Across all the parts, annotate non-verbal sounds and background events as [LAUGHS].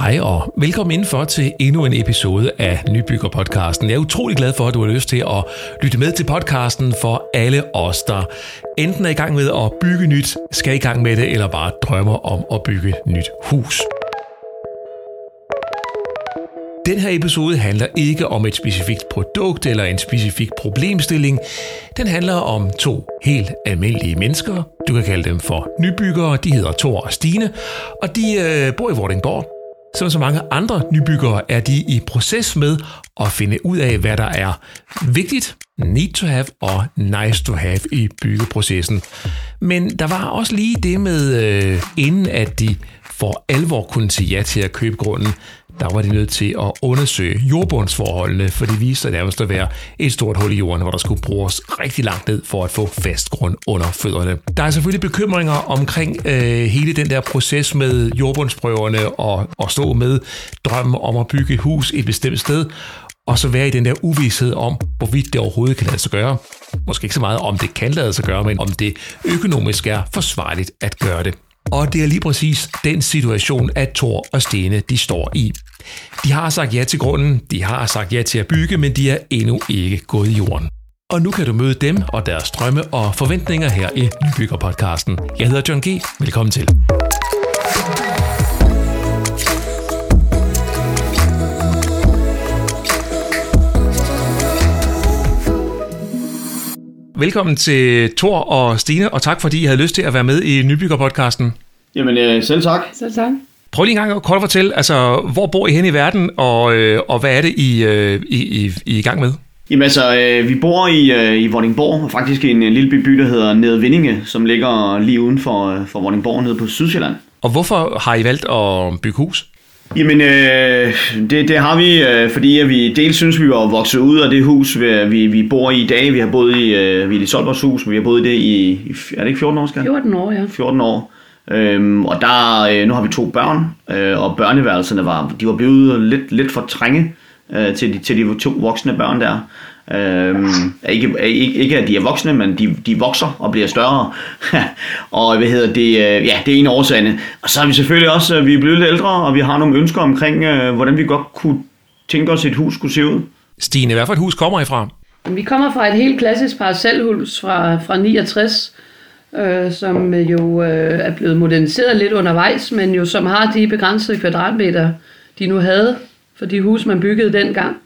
Hej og velkommen indenfor til endnu en episode af Nybygger-podcasten. Jeg er utrolig glad for, at du har lyst til at lytte med til podcasten for alle os, der enten er i gang med at bygge nyt, skal i gang med det, eller bare drømmer om at bygge nyt hus. Den her episode handler ikke om et specifikt produkt eller en specifik problemstilling. Den handler om to helt almindelige mennesker. Du kan kalde dem for nybyggere. De hedder Thor og Stine, og de øh, bor i Vordingborg. Som så mange andre nybyggere er de i proces med at finde ud af, hvad der er vigtigt, need to have og nice to have i byggeprocessen. Men der var også lige det med, øh, inden at de for alvor kunne sige ja til at købe grunden, der var de nødt til at undersøge jordbundsforholdene, for det viste sig nærmest at være et stort hul i jorden, hvor der skulle bruges rigtig langt ned for at få fast grund under fødderne. Der er selvfølgelig bekymringer omkring øh, hele den der proces med jordbundsprøverne og, og stå med drømmen om at bygge et hus et bestemt sted, og så være i den der uvidshed om, hvorvidt det overhovedet kan lade sig gøre. Måske ikke så meget om det kan lade sig gøre, men om det økonomisk er forsvarligt at gøre det. Og det er lige præcis den situation, at Thor og Stene de står i. De har sagt ja til grunden, de har sagt ja til at bygge, men de er endnu ikke gået i jorden. Og nu kan du møde dem og deres drømme og forventninger her i Nybygger-podcasten. Jeg hedder John G. Velkommen til. Velkommen til Thor og Stine, og tak fordi I havde lyst til at være med i Nybygger-podcasten. Jamen, øh, selv tak. Selv tak. Prøv lige en gang at kort fortælle, altså, hvor bor I hen i verden, og, øh, og hvad er det, I, øh, I, I, I er i gang med? Jamen altså, øh, vi bor i, øh, i Vordingborg, faktisk i en øh, lille by, der hedder Nedvindinge, som ligger lige uden for, øh, for Vordingborg, nede på Sydsjælland. Og hvorfor har I valgt at bygge hus? Jamen, øh, det, det har vi, øh, fordi at vi dels synes, vi var vokset ud af det hus, vi, vi, vi bor i i dag. Vi har boet i, øh, vi er i Solborgs hus, men vi har boet i det i, i er det ikke 14 år, skal 14 år, ja. 14 år. Øhm, og der, øh, nu har vi to børn, øh, og børneværelserne var, de var blevet lidt, lidt for trænge øh, til, de, til de to voksne børn der. Øhm, ikke, ikke, ikke at de er voksne, men de, de vokser og bliver større. [LAUGHS] og hvad hedder det? Øh, ja, det er en af årsagerne. Og så har vi selvfølgelig også, øh, vi er blevet lidt ældre, og vi har nogle ønsker omkring, øh, hvordan vi godt kunne tænke os, et hus skulle se ud. Stine, hvad for et hus kommer I fra? Vi kommer fra et helt klassisk parcelhus fra, fra 69, øh, som øh, jo øh, er blevet moderniseret lidt undervejs, men jo som har de begrænsede kvadratmeter, de nu havde for de hus, man byggede dengang.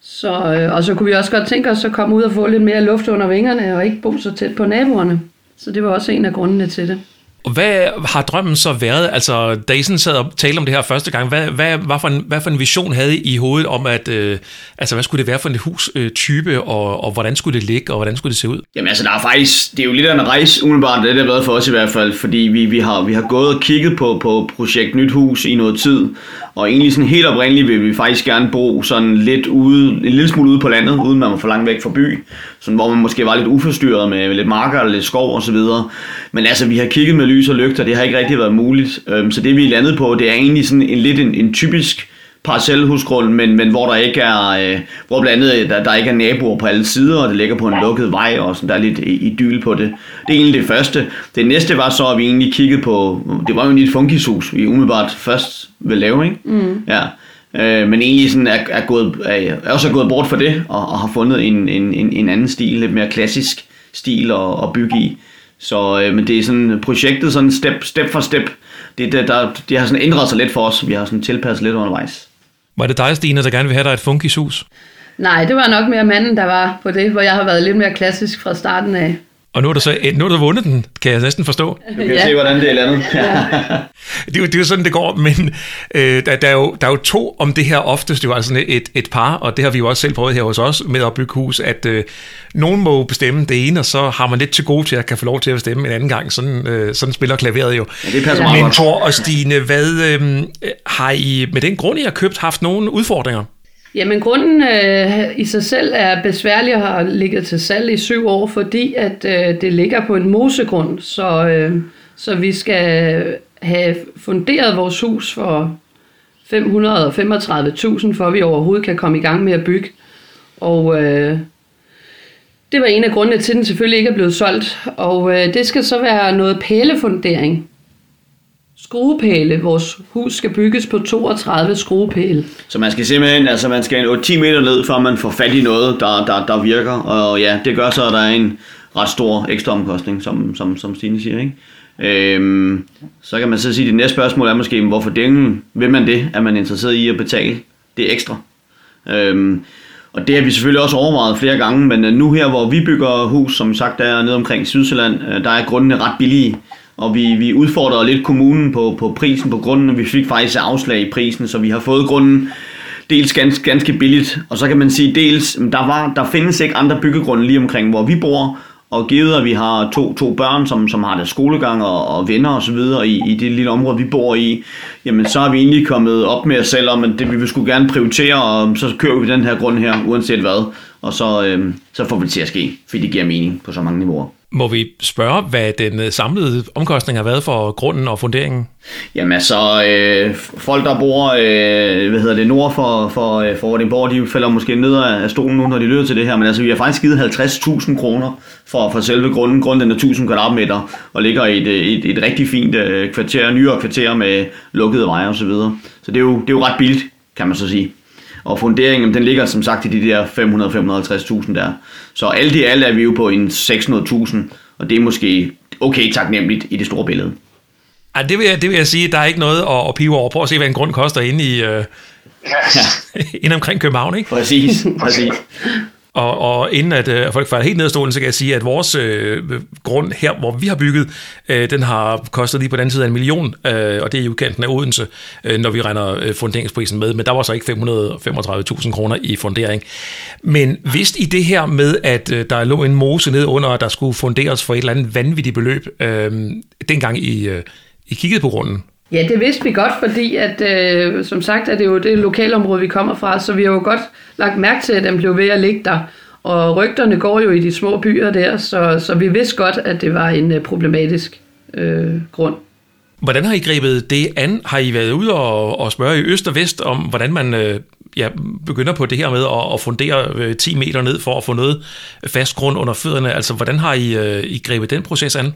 Så, øh, og så kunne vi også godt tænke os at komme ud og få lidt mere luft under vingerne og ikke bo så tæt på naboerne. Så det var også en af grundene til det. Og hvad har drømmen så været? Altså, da I sådan sad og talte om det her første gang, hvad, hvad, hvad, for, en, hvad for en vision havde I i hovedet om, at, øh, altså, hvad skulle det være for en hustype, øh, og, og hvordan skulle det ligge, og hvordan skulle det se ud? Jamen altså, der er faktisk, det er jo lidt af en rejse, umiddelbart, det har været for os i hvert fald, fordi vi, vi, har, vi har gået og kigget på, på projekt Nyt Hus i noget tid, og egentlig sådan helt oprindeligt vil vi faktisk gerne bo sådan lidt ude, en lille smule ude på landet, uden man var for langt væk fra by, sådan, hvor man måske var lidt uforstyrret med lidt marker og lidt skov og så videre. Men altså, vi har kigget med lys og lygter, det har ikke rigtig været muligt. Øhm, så det vi er landet på, det er egentlig sådan en lidt en, en typisk parcelhusgrund, men, men hvor der ikke er, øh, hvor blandt andet der, der ikke er naboer på alle sider, og det ligger på en lukket vej, og sådan, der er lidt idyl på det. Det er egentlig det første. Det næste var så, at vi egentlig kiggede på, det var jo et funkishus, vi umiddelbart først ville lave, ikke? Mm. Ja. Øh, men egentlig sådan er, er, gået, er, er også gået bort for det, og, og har fundet en, en, en, en anden stil, lidt mere klassisk stil at, at bygge i. Så øh, men det er sådan projektet sådan step, step for step. Det, det, der, det har sådan ændret sig lidt for os. Vi har sådan tilpasset lidt undervejs. Var det dig, Stine, der gerne vil have dig et funkishus? Nej, det var nok mere manden, der var på det, hvor jeg har været lidt mere klassisk fra starten af. Og nu er du så nu er du vundet den, kan jeg næsten forstå. Du kan ja. se, hvordan det er landet. Ja. [LAUGHS] det, er jo, det er jo sådan, det går, men øh, der, der, er jo, der er jo to om det her oftest, jo altså et, et par, og det har vi jo også selv prøvet her hos os med at bygge hus, at øh, nogen må bestemme det ene, og så har man lidt til gode til at kan få lov til at bestemme en anden gang. Sådan, øh, sådan spiller klaveret jo. Ja, det passer meget Men Thor og Stine, hvad øh, har I med den grund, I har købt, haft nogle udfordringer? Jamen grunden øh, i sig selv er besværlig at have ligget til salg i syv år, fordi at øh, det ligger på en mosegrund, så, øh, så vi skal have funderet vores hus for 535.000, for at vi overhovedet kan komme i gang med at bygge. Og øh, det var en af grundene til, at den selvfølgelig ikke er blevet solgt. Og øh, det skal så være noget pælefundering, skruepæle. Vores hus skal bygges på 32 skruepæle. Så man skal simpelthen, altså man skal en 8-10 meter ned, før man får fat i noget, der, der, der virker. Og ja, det gør så, at der er en ret stor ekstra omkostning, som, som, som Stine siger, ikke? Øhm, så kan man så sige, at det næste spørgsmål er måske, hvorfor dengen, vil man det? Er man interesseret i at betale det ekstra? Øhm, og det har vi selvfølgelig også overvejet flere gange, men nu her, hvor vi bygger hus, som sagt er nede omkring Sydsjælland, øh, der er grundene ret billige, og vi, vi udfordrer lidt kommunen på, på prisen på grunden, og vi fik faktisk afslag i prisen, så vi har fået grunden dels ganske, ganske billigt, og så kan man sige dels, der, var, der findes ikke andre byggegrunde lige omkring, hvor vi bor, og givet at vi har to, to børn, som, som har deres skolegang og, og venner osv. I, i det lille område, vi bor i, jamen så er vi egentlig kommet op med os selv om, at det vi vil skulle gerne prioritere, og så kører vi den her grund her, uanset hvad. Og så, øh, så får vi det til at ske, fordi det giver mening på så mange niveauer. Må vi spørge, hvad den øh, samlede omkostning har været for grunden og funderingen? Jamen altså, øh, folk der bor øh, hvad hedder det, nord for, for, øh, for Vordingborg, de falder måske ned af stolen nu, når de lytter til det her, men altså vi har faktisk givet 50.000 kroner for, for selve grunden. Grunden er 1000 kvadratmeter og ligger i et, et, et rigtig fint øh, kvarter, nyere kvarter med lukkede veje osv. Så, videre. så det er, jo, det er jo ret billigt, kan man så sige. Og funderingen, den ligger som sagt i de der 500-550.000 der. Så alt i alt er vi jo på en 600.000, og det er måske okay taknemmeligt i det store billede. Ja, det vil, jeg, det vil jeg sige, der er ikke noget at, at pive over. Prøv at se, hvad en grund koster inde i... Øh, ja. [LAUGHS] inde omkring København, ikke? Præcis, præcis. [LAUGHS] Og, og inden at øh, folk falder helt ned af stolen, så kan jeg sige, at vores øh, grund her, hvor vi har bygget, øh, den har kostet lige på den anden side af en million, øh, og det er i udkanten af Odense, øh, når vi regner øh, funderingsprisen med. Men der var så ikke 535.000 kroner i fundering. Men vidst I det her med, at øh, der lå en mose ned under, og der skulle funderes for et eller andet vanvittigt beløb, øh, dengang I, øh, I kiggede på grunden? Ja, det vidste vi godt, fordi at, øh, som sagt er det jo det lokalområde, vi kommer fra, så vi har jo godt lagt mærke til, at den blev ved at ligge der. Og rygterne går jo i de små byer der, så, så vi vidste godt, at det var en øh, problematisk øh, grund. Hvordan har I grebet det an? Har I været ude og, og spørge i øst og vest om, hvordan man øh, ja, begynder på det her med at, at fundere øh, 10 meter ned for at få noget fast grund under fødderne? Altså, hvordan har I, øh, I grebet den proces an?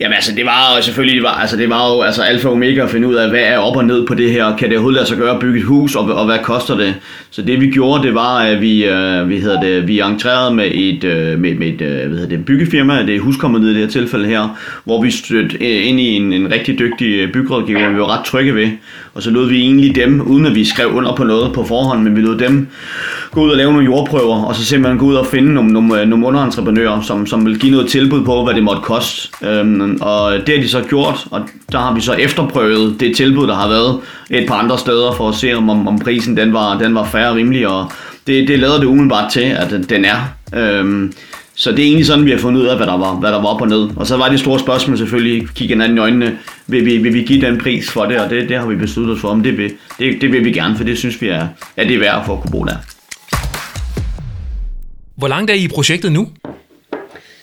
Jamen altså, det var jo selvfølgelig, det var, altså, det var jo altså, alfa og omega at finde ud af, hvad er op og ned på det her. Kan det overhovedet lade sig gøre at bygge et hus, og, og hvad koster det? Så det vi gjorde, det var, at vi, øh, vi, hedder det, vi entrerede med et, øh, med, med et øh, hvad hedder det, byggefirma, det er huskommet i det her tilfælde her, hvor vi stødte øh, ind i en, en rigtig dygtig bygrådgiver, byggerådgiver, vi var ret trygge ved. Og så lod vi egentlig dem, uden at vi skrev under på noget på forhånd, men vi lod dem gå ud og lave nogle jordprøver, og så simpelthen gå ud og finde nogle, nogle, øh, nogle underentreprenører, som, som vil give noget tilbud på, hvad det måtte koste. Øhm, og det har de så gjort, og der har vi så efterprøvet det tilbud, der har været et par andre steder, for at se, om, om prisen den var, den var færre og rimelig, og det, det lader det umiddelbart til, at den er. Øhm, så det er egentlig sådan, vi har fundet ud af, hvad der var, hvad der var op og ned. Og så var det store spørgsmål selvfølgelig, kigge hinanden i øjnene, vil vi, vil vi give den pris for det, og det, det har vi besluttet os for, om det vil, det, det vil vi gerne, for det synes vi er, at det er værd for at kunne bruge der. Hvor langt er I i projektet nu?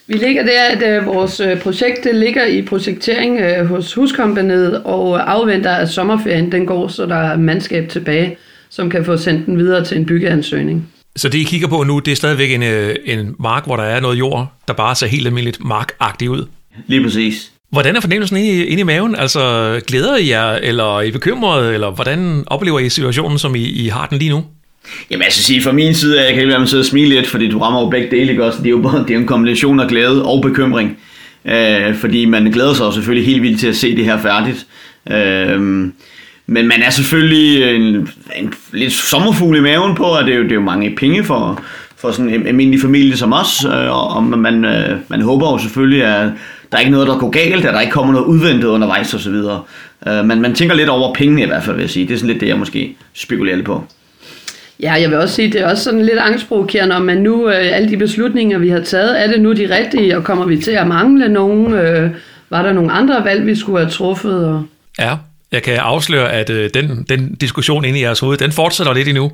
Vi ligger der, at øh, vores øh, projekt det ligger i projektering øh, hos Huskompaniet og afventer, at sommerferien den går, så der er mandskab tilbage, som kan få sendt den videre til en byggeansøgning. Så det, I kigger på nu, det er stadigvæk en, øh, en mark, hvor der er noget jord, der bare ser helt almindeligt markagtigt ud? Lige præcis. Hvordan er fornemmelsen inde i, inde i maven? Altså, glæder I jer, eller er I bekymret, eller hvordan oplever I situationen, som I, I har den lige nu? Jamen altså sige, fra min side, jeg kan ikke være med at smile lidt, fordi du rammer jo begge dele, ikke også? Det er jo, det er en kombination af glæde og bekymring. Øh, fordi man glæder sig jo selvfølgelig helt vildt til at se det her færdigt. Øh, men man er selvfølgelig en, en lidt sommerfugl i maven på, at det er jo, det er jo mange penge for, for sådan en almindelig familie som os, øh, og man, øh, man håber jo selvfølgelig, at der er ikke noget, der går galt, at der ikke kommer noget udventet undervejs osv. Øh, men man tænker lidt over pengene i hvert fald, vil jeg sige. Det er sådan lidt det, jeg måske spekulerer lidt på. Ja, jeg vil også sige, det er også sådan lidt angstprovokerende, om man nu, øh, alle de beslutninger, vi har taget, er det nu de rigtige, og kommer vi til at mangle nogen? Øh, var der nogle andre valg, vi skulle have truffet? Og... Ja, jeg kan afsløre, at øh, den, den diskussion inde i jeres hoved, den fortsætter lidt endnu.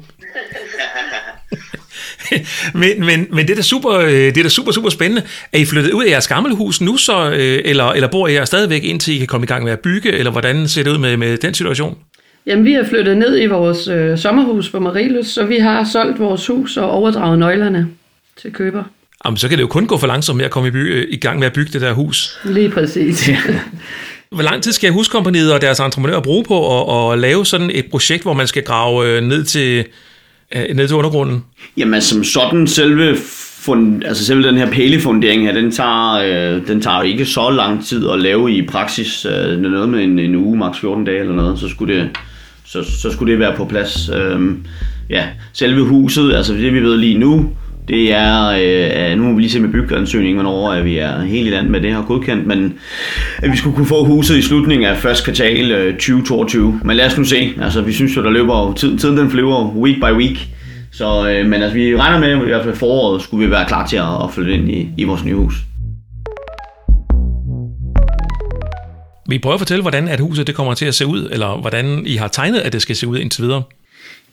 [LAUGHS] men, men, men det er da super, øh, det er da super, super spændende. Er I flyttet ud af jeres gamle hus nu så, øh, eller, eller bor I her stadigvæk indtil I kan komme i gang med at bygge, eller hvordan ser det ud med, med den situation? Jamen, vi har flyttet ned i vores øh, sommerhus på Marilus, så vi har solgt vores hus og overdraget nøglerne til køber. Jamen, så kan det jo kun gå for langsomt med at komme i, by, i gang med at bygge det der hus. Lige præcis. [LAUGHS] [LAUGHS] hvor lang tid skal huskompaniet og deres entreprenører bruge på at, at lave sådan et projekt, hvor man skal grave øh, ned til, øh, ned til undergrunden? Jamen som sådan selve fund, altså selve den her pælefundering her, den tager, øh, den tager ikke så lang tid at lave i praksis. Øh, noget med en, en uge, maks 14 dage eller noget, så skulle det, så, så skulle det være på plads. Øh, ja, selve huset, altså det vi ved lige nu, det er, øh, nu må vi lige se med byggeansøgningen, hvornår at vi er helt i land med det her godkendt, men at vi skulle kunne få huset i slutningen af første kvartal øh, 2022. Men lad os nu se, altså vi synes jo, der løber tid, tiden den flyver week by week. Så, øh, men altså, vi regner med, at i hvert fald foråret skulle vi være klar til at, at flytte ind i, i vores nye hus. Vi prøver at fortælle, hvordan at huset det kommer til at se ud, eller hvordan I har tegnet, at det skal se ud indtil videre?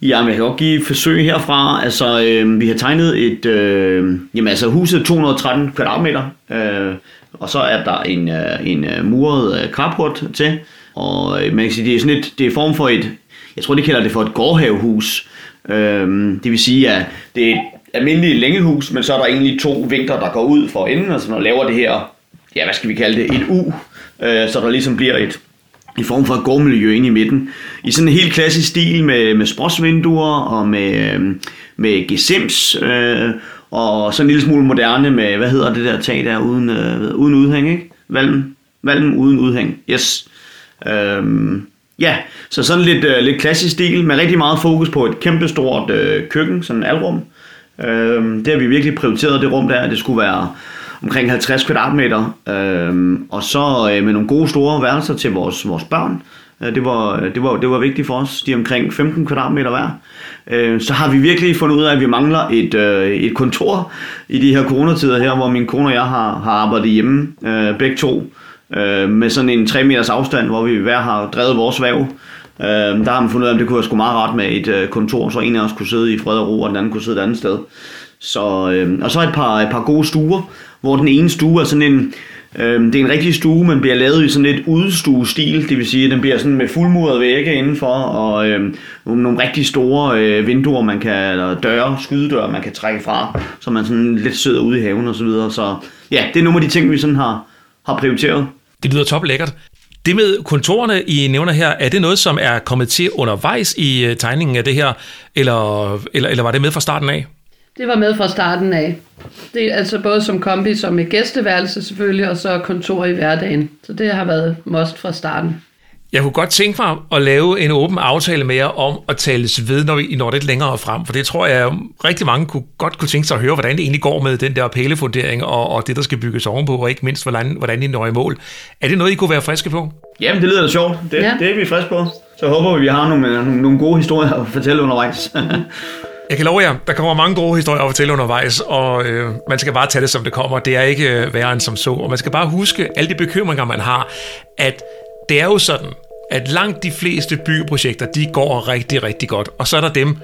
Ja, men jeg kan godt give et forsøg herfra. Altså, øh, vi har tegnet et... Øh, jamen, altså, huset er 213 kvadratmeter, øh, og så er der en, øh, en øh, muret øh, carport til. Og øh, man kan sige, det er sådan et, det er form for et... Jeg tror, de kalder det for et gårdhavehus. Øh, det vil sige, at det er et almindeligt længehus, men så er der egentlig to vinkler, der går ud for enden, og så laver det her... Ja, hvad skal vi kalde det? Et U. Øh, så der ligesom bliver et i form for et gårdmiljø ind i midten. I sådan en helt klassisk stil med, med sprosvinduer og med, øhm, med gesims, øh, og så en lille smule moderne med, hvad hedder det der tag der, uden, øh, uden udhæng, ikke? Valm, valm uden udhæng, yes. Øhm, ja, så sådan lidt, øh, lidt klassisk stil med rigtig meget fokus på et kæmpestort øh, køkken, sådan et alrum. Øhm, det har vi virkelig prioriteret, det rum der, det skulle være omkring 50 kvadratmeter, øh, og så øh, med nogle gode store værelser til vores, vores børn. Øh, det, var, det, var, det var vigtigt for os, de er omkring 15 kvadratmeter hver. Øh, så har vi virkelig fundet ud af, at vi mangler et, øh, et kontor i de her coronatider her, hvor min kone og jeg har, har arbejdet hjemme, øh, begge to, øh, med sådan en 3 meters afstand, hvor vi hver har drevet vores væv. Øh, der har man fundet ud af, at det kunne være sgu meget ret med et øh, kontor, så en af os kunne sidde i fred og ro, og den anden kunne sidde et andet sted. Så, øh, og så et par, et par gode stuer, hvor den ene stue er sådan en, øh, det er en rigtig stue, men bliver lavet i sådan et udstue-stil, det vil sige, at den bliver sådan med fuldmuret vægge indenfor, og øh, nogle rigtig store øh, vinduer, man kan, eller døre, skydedøre, man kan trække fra, så man sådan lidt sidder ude i haven og så videre. Så ja, det er nogle af de ting, vi sådan har, har prioriteret. Det lyder top lækkert. Det med kontorerne, I nævner her, er det noget, som er kommet til undervejs i øh, tegningen af det her, eller, eller, eller var det med fra starten af? Det var med fra starten af. Det er altså både som kombi, som et gæsteværelse selvfølgelig, og så kontor i hverdagen. Så det har været must fra starten. Jeg kunne godt tænke mig at lave en åben aftale med jer om at tales ved, når vi når lidt længere frem, for det tror jeg, rigtig mange kunne, godt kunne tænke sig at høre, hvordan det egentlig går med den der pælefundering og, og det, der skal bygges ovenpå, og ikke mindst, hvordan, hvordan I når i mål. Er det noget, I kunne være friske på? Jamen, det lyder da sjovt. Det, ja. det er vi friske på. Så håber vi, vi har nogle, nogle, nogle gode historier at fortælle undervejs. [LAUGHS] Jeg kan love jer, der kommer mange gode historier at fortælle undervejs, og øh, man skal bare tage det, som det kommer. Det er ikke øh, værre end som så. Og man skal bare huske alle de bekymringer, man har, at det er jo sådan, at langt de fleste byggeprojekter, de går rigtig, rigtig godt. Og så er der dem,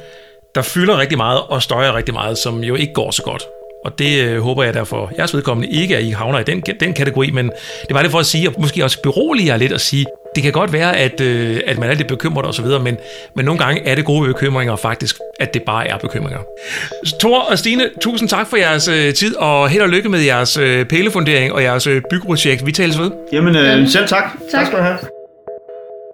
der fylder rigtig meget og støjer rigtig meget, som jo ikke går så godt. Og det øh, håber jeg derfor, jeres vedkommende ikke, at I havner i den, den kategori, men det var det for at sige, og måske også berolige jer lidt og sige, det kan godt være, at, øh, at man er lidt bekymret og så videre, men, men nogle gange er det gode bekymringer faktisk, at det bare er bekymringer. Thor og Stine, tusind tak for jeres øh, tid, og held og lykke med jeres øh, pælefundering og jeres øh, byggeprojekt. Vi tales ved. Jamen, øh, selv tak. tak. Tak skal du have.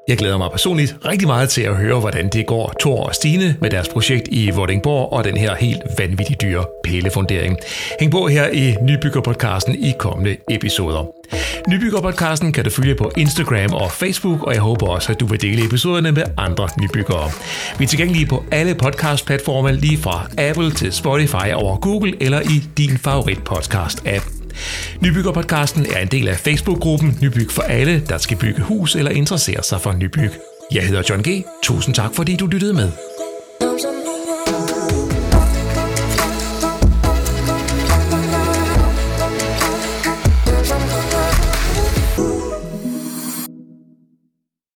Jeg glæder mig personligt rigtig meget til at høre, hvordan det går Thor og Stine med deres projekt i Vordingborg og den her helt vanvittigt dyre pælefundering. Hæng på her i Nybyggerpodcasten i kommende episoder. Nybyggerpodcasten kan du følge på Instagram og Facebook, og jeg håber også, at du vil dele episoderne med andre nybyggere. Vi er tilgængelige på alle podcast-platforme, lige fra Apple til Spotify over Google eller i din favorit podcast-app. Nybyggerpodcasten er en del af Facebook-gruppen Nybyg for alle, der skal bygge hus eller interessere sig for nybyg. Jeg hedder John G. Tusind tak, fordi du lyttede med.